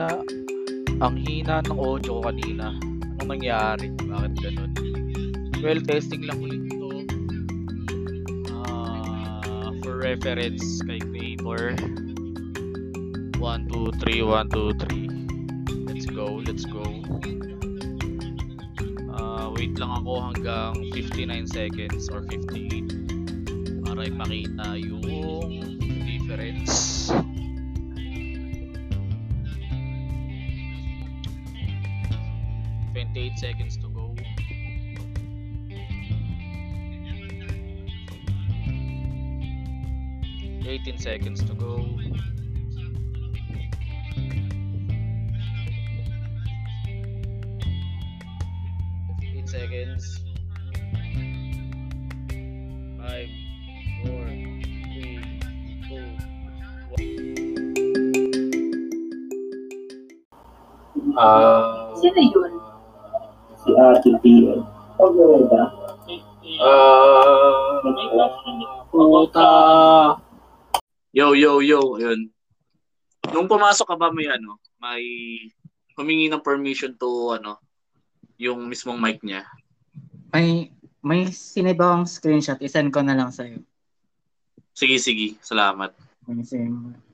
hina ang hina ng audio ko kanina. Anong nangyari? Bakit ganun? Well, testing lang ulit ito. Uh, for reference kay creator. 1, 2, 3, 1, 2, 3. Let's go, let's go. Uh, wait lang ako hanggang 59 seconds or 58 para ipakita yung difference. 28 seconds to go. Eighteen seconds to go. Fifteen seconds. Five, four, three, two, Ah. Sino yun? Si Ate PM. Okay ba? Ah. puta. Yo, yo, yo. Ayun. Nung pumasok ka ba may ano, may humingi ng permission to ano, yung mismong mic niya. May, may sinave akong screenshot. Isend ko na lang sa'yo. Sige, sige. Salamat. May sinave-